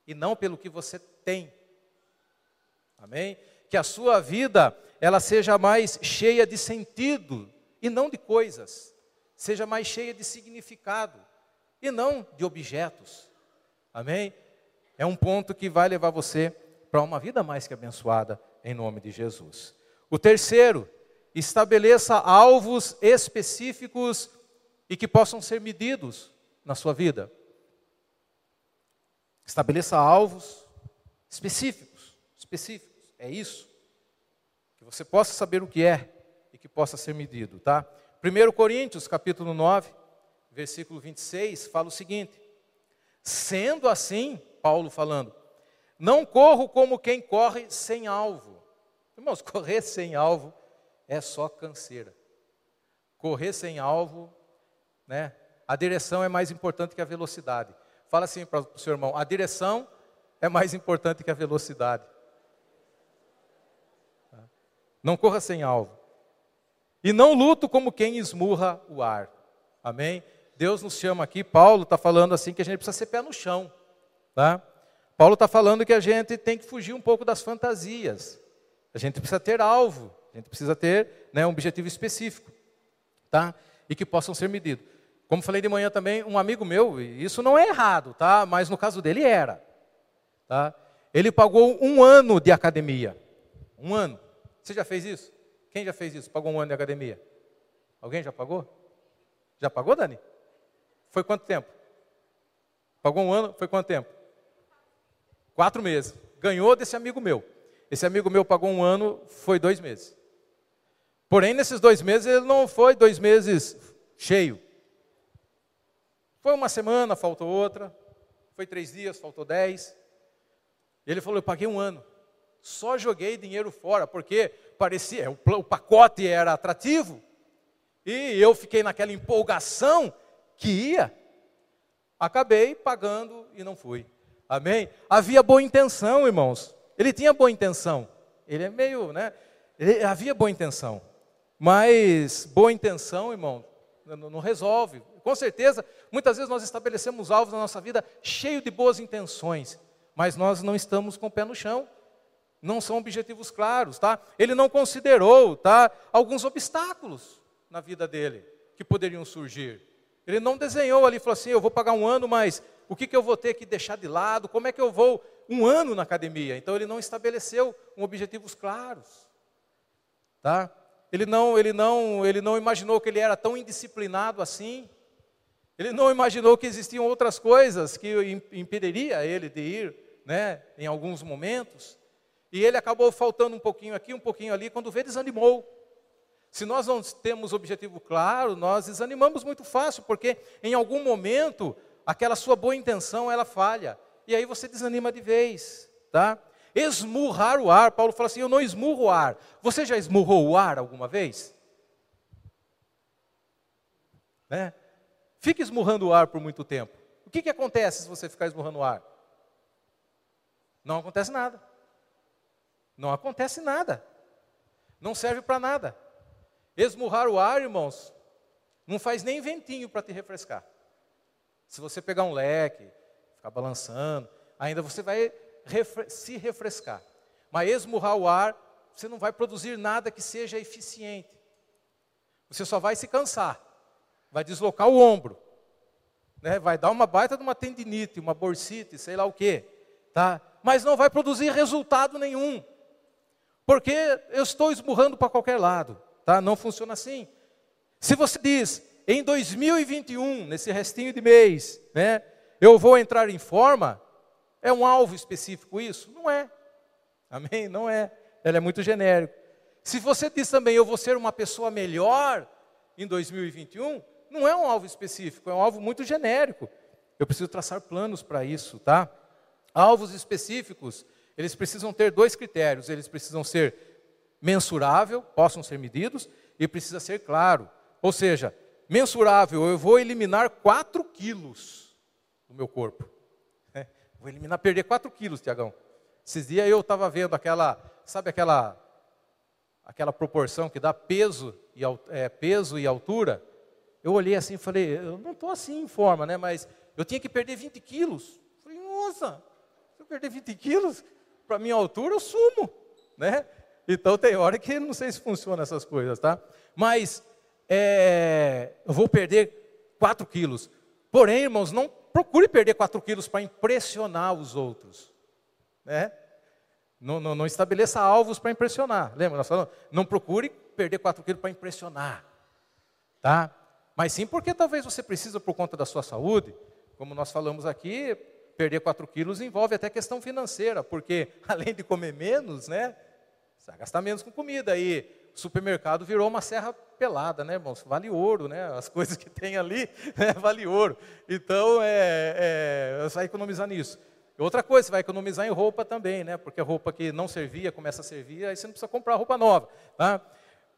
e não pelo que você tem. Amém? Que a sua vida ela seja mais cheia de sentido e não de coisas. Seja mais cheia de significado e não de objetos. Amém? É um ponto que vai levar você para uma vida mais que abençoada em nome de Jesus. O terceiro, estabeleça alvos específicos e que possam ser medidos na sua vida. Estabeleça alvos específicos, específicos. É isso. Que você possa saber o que é e que possa ser medido, tá? 1 Coríntios, capítulo 9, versículo 26, fala o seguinte: Sendo assim, Paulo falando, não corro como quem corre sem alvo. Irmãos, correr sem alvo é só canseira. Correr sem alvo, né? A direção é mais importante que a velocidade. Fala assim para o seu irmão: a direção é mais importante que a velocidade. Não corra sem alvo. E não luto como quem esmurra o ar. Amém? Deus nos chama aqui, Paulo está falando assim que a gente precisa ser pé no chão. Tá? Paulo está falando que a gente tem que fugir um pouco das fantasias. A gente precisa ter alvo, a gente precisa ter né, um objetivo específico. Tá? E que possam ser medidos. Como falei de manhã também, um amigo meu, isso não é errado, tá? mas no caso dele era. Tá? Ele pagou um ano de academia. Um ano. Você já fez isso? Quem já fez isso? Pagou um ano de academia? Alguém já pagou? Já pagou, Dani? Foi quanto tempo? Pagou um ano? Foi quanto tempo? Quatro meses. Ganhou desse amigo meu. Esse amigo meu pagou um ano, foi dois meses. Porém, nesses dois meses, ele não foi dois meses cheio. Foi uma semana, faltou outra. Foi três dias, faltou dez. Ele falou: Eu paguei um ano. Só joguei dinheiro fora, porque parecia, o, pacote era atrativo. E eu fiquei naquela empolgação que ia. Acabei pagando e não fui. Amém? Havia boa intenção, irmãos. Ele tinha boa intenção. Ele é meio, né? Ele, havia boa intenção. Mas boa intenção, irmão, não, resolve. Com certeza, muitas vezes nós estabelecemos alvos na nossa vida cheio de boas intenções, mas nós não estamos com o pé no chão. Não são objetivos claros, tá? Ele não considerou, tá, alguns obstáculos na vida dele que poderiam surgir. Ele não desenhou ali, falou assim: eu vou pagar um ano, mas o que, que eu vou ter que deixar de lado? Como é que eu vou um ano na academia? Então ele não estabeleceu um objetivos claros, tá? Ele não, ele não, ele não imaginou que ele era tão indisciplinado assim. Ele não imaginou que existiam outras coisas que impediria ele de ir, né, em alguns momentos. E ele acabou faltando um pouquinho aqui, um pouquinho ali, quando vê, desanimou. Se nós não temos objetivo claro, nós desanimamos muito fácil, porque em algum momento aquela sua boa intenção ela falha. E aí você desanima de vez, tá? Esmurrar o ar, Paulo fala assim: eu não esmurro o ar. Você já esmurrou o ar alguma vez? Né? Fique esmurrando o ar por muito tempo. O que, que acontece se você ficar esmurrando o ar? Não acontece nada. Não acontece nada. Não serve para nada. Esmurrar o ar, irmãos, não faz nem ventinho para te refrescar. Se você pegar um leque, ficar balançando, ainda você vai se refrescar. Mas esmurrar o ar, você não vai produzir nada que seja eficiente. Você só vai se cansar vai deslocar o ombro, né? vai dar uma baita de uma tendinite, uma bursite, sei lá o quê, tá? mas não vai produzir resultado nenhum, porque eu estou esmurrando para qualquer lado, tá? não funciona assim. Se você diz, em 2021, nesse restinho de mês, né, eu vou entrar em forma, é um alvo específico isso? Não é. Amém? Não é. Ela é muito genérico. Se você diz também, eu vou ser uma pessoa melhor em 2021, não é um alvo específico, é um alvo muito genérico. Eu preciso traçar planos para isso, tá? Alvos específicos, eles precisam ter dois critérios, eles precisam ser mensurável, possam ser medidos, e precisa ser claro. Ou seja, mensurável, eu vou eliminar 4 quilos do meu corpo. Vou eliminar, perder 4 quilos, Tiagão. Esses dias eu estava vendo aquela, sabe aquela, aquela proporção que dá peso e, é, peso e altura? Eu olhei assim e falei, eu não estou assim em forma, né? Mas eu tinha que perder 20 quilos. Falei, nossa, se eu perder 20 quilos, para minha altura eu sumo, né? Então tem hora que não sei se funciona essas coisas, tá? Mas é, eu vou perder 4 quilos. Porém, irmãos, não procure perder 4 quilos para impressionar os outros. Né? Não, não, não estabeleça alvos para impressionar. Lembra? Nós falamos, não procure perder 4 quilos para impressionar. Tá? Mas sim porque talvez você precisa por conta da sua saúde. Como nós falamos aqui, perder 4 quilos envolve até questão financeira, porque além de comer menos, né? Você vai gastar menos com comida. O supermercado virou uma serra pelada, né, irmãos? Vale ouro, né? As coisas que tem ali, né, vale ouro. Então, é, é, você vai economizar nisso. Outra coisa, você vai economizar em roupa também, né? Porque a roupa que não servia começa a servir, aí você não precisa comprar roupa nova, tá?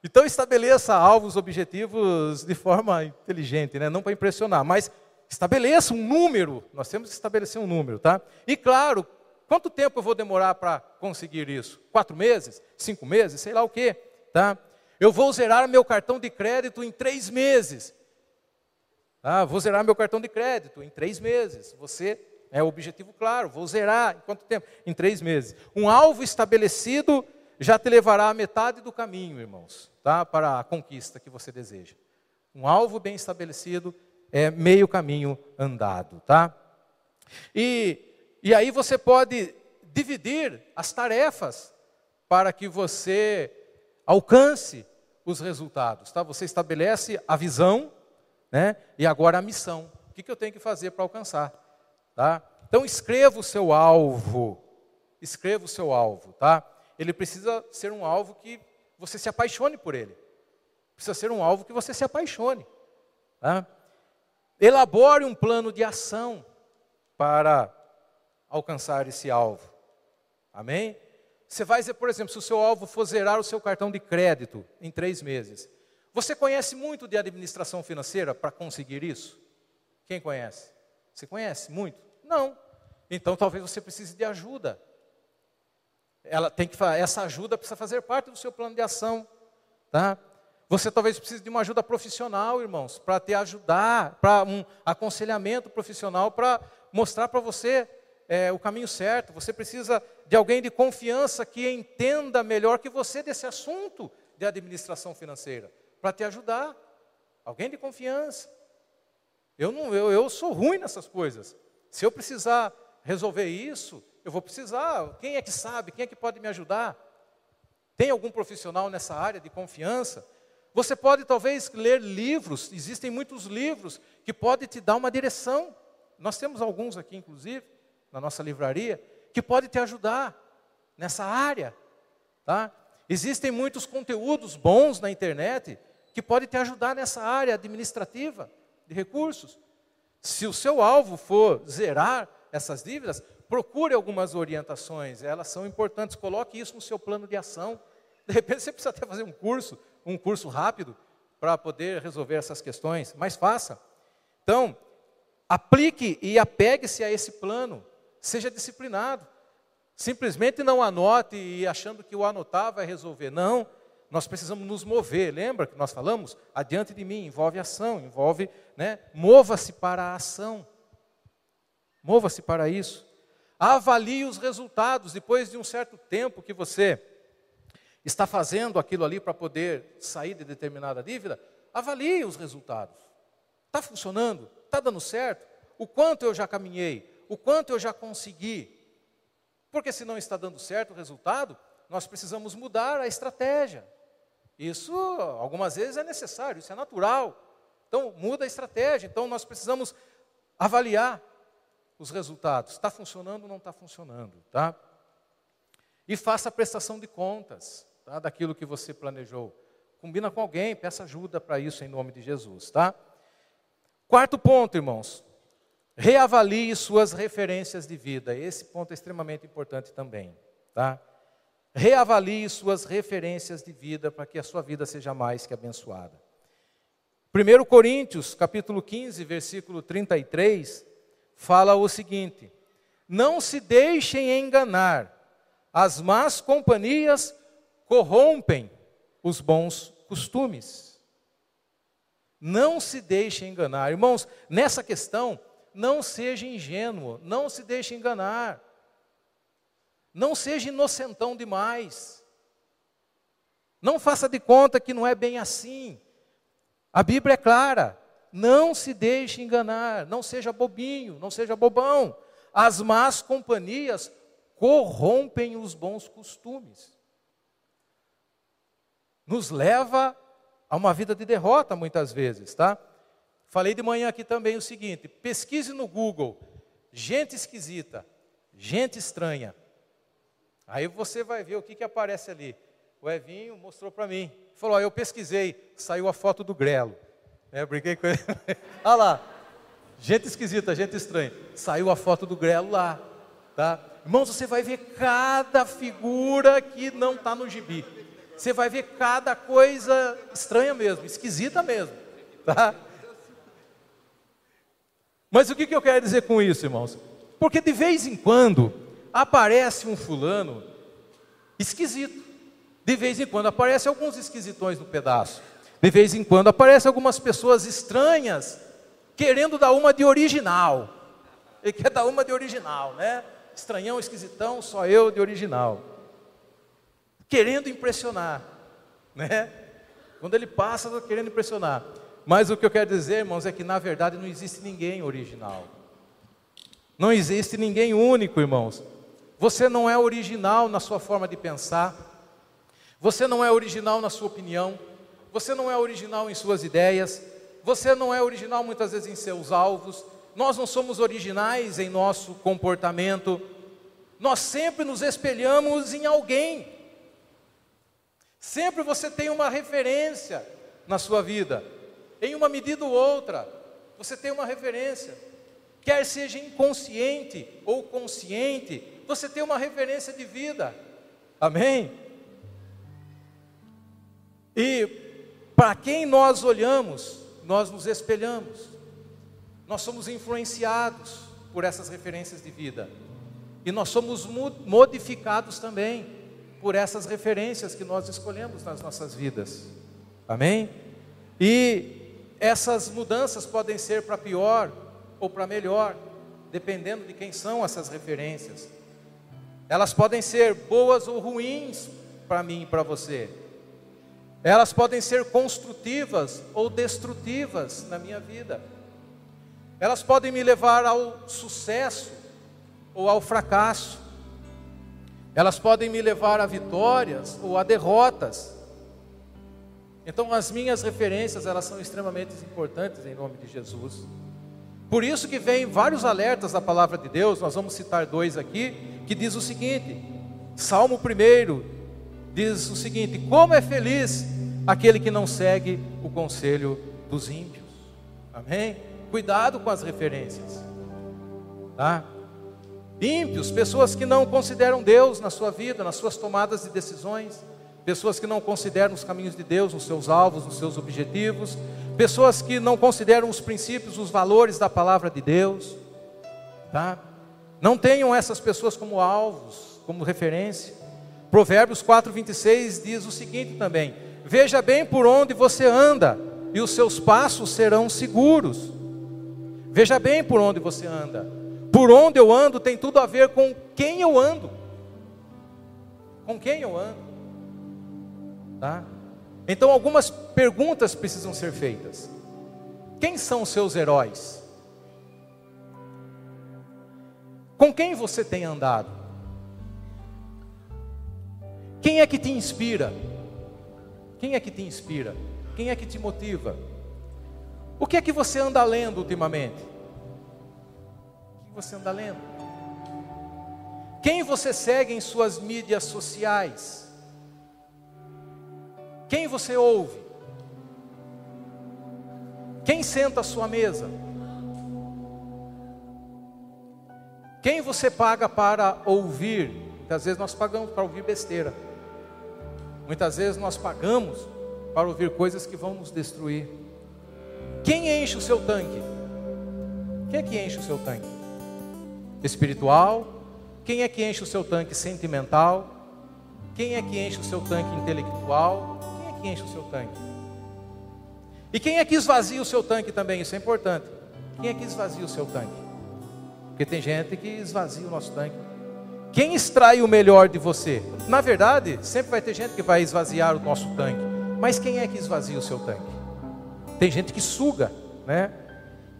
Então estabeleça alvos objetivos de forma inteligente, né? Não para impressionar, mas estabeleça um número. Nós temos que estabelecer um número, tá? E claro, Quanto tempo eu vou demorar para conseguir isso? Quatro meses? Cinco meses? Sei lá o quê, tá? Eu vou zerar meu cartão de crédito em três meses. Ah, vou zerar meu cartão de crédito em três meses. Você é o objetivo claro, vou zerar em quanto tempo? Em três meses. Um alvo estabelecido já te levará a metade do caminho, irmãos, tá? Para a conquista que você deseja. Um alvo bem estabelecido é meio caminho andado, tá? E e aí você pode dividir as tarefas para que você alcance os resultados. Tá? Você estabelece a visão né? e agora a missão. O que, que eu tenho que fazer para alcançar? Tá? Então escreva o seu alvo. Escreva o seu alvo. Tá? Ele precisa ser um alvo que você se apaixone por ele. Precisa ser um alvo que você se apaixone. Tá? Elabore um plano de ação para alcançar esse alvo. Amém? Você vai por exemplo, se o seu alvo for zerar o seu cartão de crédito em três meses. Você conhece muito de administração financeira para conseguir isso? Quem conhece? Você conhece muito? Não. Então talvez você precise de ajuda. Ela tem que essa ajuda precisa fazer parte do seu plano de ação, tá? Você talvez precise de uma ajuda profissional, irmãos, para te ajudar, para um aconselhamento profissional para mostrar para você é, o caminho certo, você precisa de alguém de confiança que entenda melhor que você desse assunto de administração financeira, para te ajudar. Alguém de confiança. Eu, não, eu, eu sou ruim nessas coisas. Se eu precisar resolver isso, eu vou precisar. Quem é que sabe? Quem é que pode me ajudar? Tem algum profissional nessa área de confiança? Você pode talvez ler livros, existem muitos livros que podem te dar uma direção. Nós temos alguns aqui, inclusive na nossa livraria, que pode te ajudar nessa área. Tá? Existem muitos conteúdos bons na internet que podem te ajudar nessa área administrativa de recursos. Se o seu alvo for zerar essas dívidas, procure algumas orientações, elas são importantes, coloque isso no seu plano de ação. De repente você precisa até fazer um curso, um curso rápido, para poder resolver essas questões, mas faça. Então, aplique e apegue-se a esse plano. Seja disciplinado. Simplesmente não anote e achando que o anotar vai resolver. Não, nós precisamos nos mover. Lembra que nós falamos? Adiante de mim, envolve ação, envolve, né? Mova-se para a ação. Mova-se para isso. Avalie os resultados depois de um certo tempo que você está fazendo aquilo ali para poder sair de determinada dívida. Avalie os resultados. Está funcionando? Está dando certo? O quanto eu já caminhei? O quanto eu já consegui. Porque se não está dando certo o resultado, nós precisamos mudar a estratégia. Isso algumas vezes é necessário, isso é natural. Então, muda a estratégia. Então, nós precisamos avaliar os resultados. Está funcionando ou não está funcionando, tá? E faça a prestação de contas tá? daquilo que você planejou. Combina com alguém, peça ajuda para isso em nome de Jesus, tá? Quarto ponto, irmãos. Reavalie suas referências de vida. Esse ponto é extremamente importante também. Tá? reavalie suas referências de vida para que a sua vida seja mais que abençoada. 1 Coríntios, capítulo 15, versículo 33, fala o seguinte: Não se deixem enganar, as más companhias corrompem os bons costumes. Não se deixem enganar. Irmãos, nessa questão, não seja ingênuo, não se deixe enganar. Não seja inocentão demais. Não faça de conta que não é bem assim. A Bíblia é clara. Não se deixe enganar, não seja bobinho, não seja bobão. As más companhias corrompem os bons costumes. Nos leva a uma vida de derrota muitas vezes, tá? Falei de manhã aqui também o seguinte: pesquise no Google, gente esquisita, gente estranha. Aí você vai ver o que, que aparece ali. O Evinho mostrou para mim. Falou: Eu pesquisei, saiu a foto do grelo. É, brinquei com ele. Olha lá, gente esquisita, gente estranha. Saiu a foto do grelo lá. Tá? Irmãos, você vai ver cada figura que não está no gibi. Você vai ver cada coisa estranha mesmo, esquisita mesmo. Tá? Mas o que, eu quero dizer com isso, irmãos? Porque de vez em quando aparece um fulano esquisito. De vez em quando aparecem alguns esquisitões no pedaço. De vez em quando aparecem algumas pessoas estranhas querendo dar uma de original. Ele quer dar uma de original, né? Estranhão, esquisitão, só eu de original. Querendo impressionar, né? Quando ele passa, querendo impressionar. Mas o que eu quero dizer, irmãos, é que na verdade não existe ninguém original. Não existe ninguém único, irmãos. Você não é original na sua forma de pensar, você não é original na sua opinião, você não é original em suas ideias, você não é original muitas vezes em seus alvos, nós não somos originais em nosso comportamento, nós sempre nos espelhamos em alguém, sempre você tem uma referência na sua vida, em uma medida ou outra, você tem uma referência, quer seja inconsciente ou consciente, você tem uma referência de vida. Amém? E para quem nós olhamos, nós nos espelhamos. Nós somos influenciados por essas referências de vida. E nós somos modificados também por essas referências que nós escolhemos nas nossas vidas. Amém? E essas mudanças podem ser para pior ou para melhor, dependendo de quem são essas referências. Elas podem ser boas ou ruins para mim e para você. Elas podem ser construtivas ou destrutivas na minha vida. Elas podem me levar ao sucesso ou ao fracasso. Elas podem me levar a vitórias ou a derrotas. Então as minhas referências, elas são extremamente importantes em nome de Jesus. Por isso que vem vários alertas da palavra de Deus, nós vamos citar dois aqui, que diz o seguinte: Salmo 1 diz o seguinte: Como é feliz aquele que não segue o conselho dos ímpios. Amém? Cuidado com as referências. Tá? Ímpios, pessoas que não consideram Deus na sua vida, nas suas tomadas de decisões, pessoas que não consideram os caminhos de Deus, os seus alvos, os seus objetivos, pessoas que não consideram os princípios, os valores da palavra de Deus, tá? Não tenham essas pessoas como alvos, como referência. Provérbios 4:26 diz o seguinte também: Veja bem por onde você anda, e os seus passos serão seguros. Veja bem por onde você anda. Por onde eu ando tem tudo a ver com quem eu ando. Com quem eu ando. Tá? Então algumas perguntas precisam ser feitas. Quem são os seus heróis? Com quem você tem andado? Quem é que te inspira? Quem é que te inspira? Quem é que te motiva? O que é que você anda lendo ultimamente? O que você anda lendo? Quem você segue em suas mídias sociais? Quem você ouve? Quem senta à sua mesa? Quem você paga para ouvir Muitas vezes nós pagamos para ouvir besteira. Muitas vezes nós pagamos para ouvir coisas que vão nos destruir. Quem enche o seu tanque? Quem é que enche o seu tanque? Espiritual? Quem é que enche o seu tanque sentimental? Quem é que enche o seu tanque intelectual? Que enche o seu tanque? E quem é que esvazia o seu tanque também? Isso é importante. Quem é que esvazia o seu tanque? Porque tem gente que esvazia o nosso tanque. Quem extrai o melhor de você? Na verdade, sempre vai ter gente que vai esvaziar o nosso tanque. Mas quem é que esvazia o seu tanque? Tem gente que suga, né?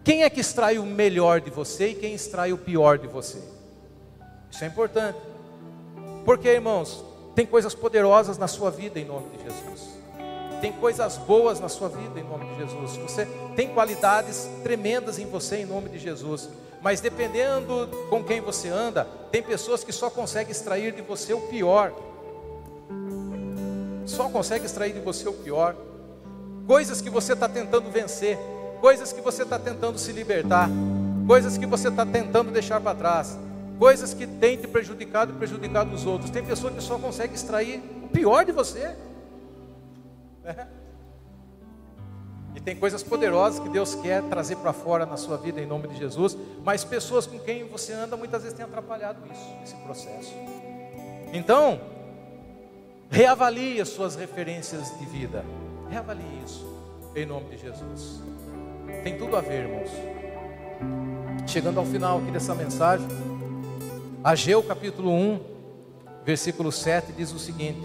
Quem é que extrai o melhor de você e quem extrai o pior de você? Isso é importante. Porque, irmãos, tem coisas poderosas na sua vida em nome de Jesus. Tem coisas boas na sua vida em nome de Jesus. Você tem qualidades tremendas em você em nome de Jesus. Mas dependendo com quem você anda, tem pessoas que só conseguem extrair de você o pior. Só consegue extrair de você o pior. Coisas que você está tentando vencer, coisas que você está tentando se libertar, coisas que você está tentando deixar para trás coisas que têm te prejudicado e prejudicado os outros. Tem pessoas que só conseguem extrair o pior de você. Né? E tem coisas poderosas que Deus quer trazer para fora na sua vida em nome de Jesus, mas pessoas com quem você anda muitas vezes têm atrapalhado isso, esse processo. Então, reavalie as suas referências de vida. Reavalie isso em nome de Jesus. Tem tudo a ver, irmãos. Chegando ao final aqui dessa mensagem, Ageu capítulo 1, versículo 7 diz o seguinte: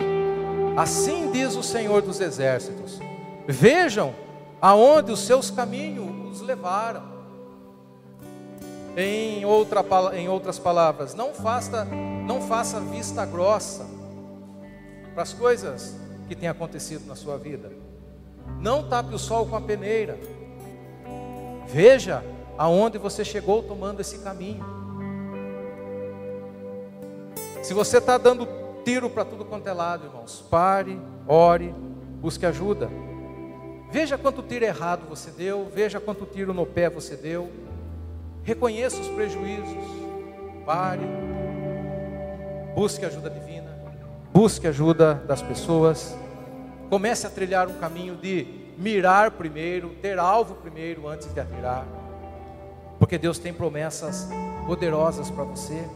Assim diz o Senhor dos exércitos: Vejam aonde os seus caminhos os levaram. Em, outra, em outras palavras, não faça, não faça vista grossa para as coisas que têm acontecido na sua vida. Não tape o sol com a peneira. Veja aonde você chegou tomando esse caminho. Se você está dando tiro para tudo quanto é lado, irmãos, pare, ore, busque ajuda. Veja quanto tiro errado você deu, veja quanto tiro no pé você deu. Reconheça os prejuízos. Pare. Busque ajuda divina. Busque ajuda das pessoas. Comece a trilhar um caminho de mirar primeiro, ter alvo primeiro antes de atirar. Porque Deus tem promessas poderosas para você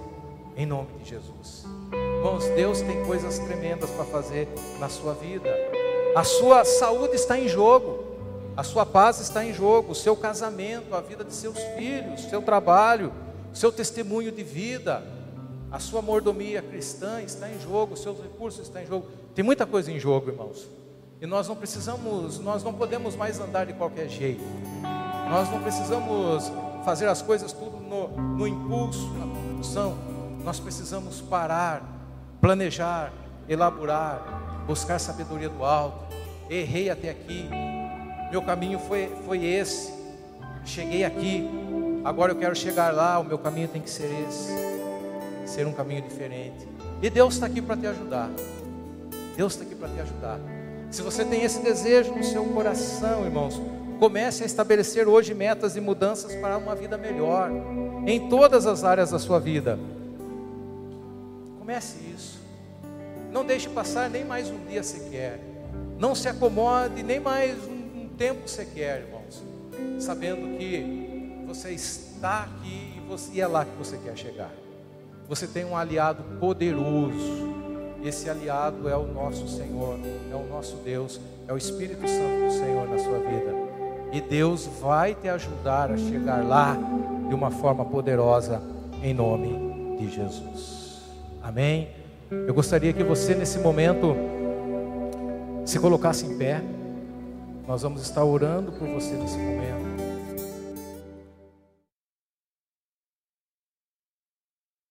em nome de Jesus. Irmãos, Deus tem coisas tremendas para fazer na sua vida. A sua saúde está em jogo, a sua paz está em jogo, o seu casamento, a vida de seus filhos, seu trabalho, seu testemunho de vida, a sua mordomia cristã está em jogo, seus recursos estão em jogo. Tem muita coisa em jogo, irmãos. E nós não precisamos, nós não podemos mais andar de qualquer jeito. Nós não precisamos fazer as coisas tudo no, no impulso, na compulsão nós precisamos parar, planejar, elaborar, buscar sabedoria do alto. Errei até aqui, meu caminho foi, foi esse, cheguei aqui, agora eu quero chegar lá, o meu caminho tem que ser esse, ser um caminho diferente. E Deus está aqui para te ajudar. Deus está aqui para te ajudar. Se você tem esse desejo no seu coração, irmãos, comece a estabelecer hoje metas e mudanças para uma vida melhor, em todas as áreas da sua vida. Comece isso. Não deixe passar nem mais um dia sequer. Não se acomode nem mais um, um tempo sequer, irmãos. Sabendo que você está aqui e, você, e é lá que você quer chegar. Você tem um aliado poderoso. Esse aliado é o nosso Senhor, é o nosso Deus, é o Espírito Santo do Senhor na sua vida. E Deus vai te ajudar a chegar lá de uma forma poderosa, em nome de Jesus. Amém? Eu gostaria que você nesse momento se colocasse em pé. Nós vamos estar orando por você nesse momento.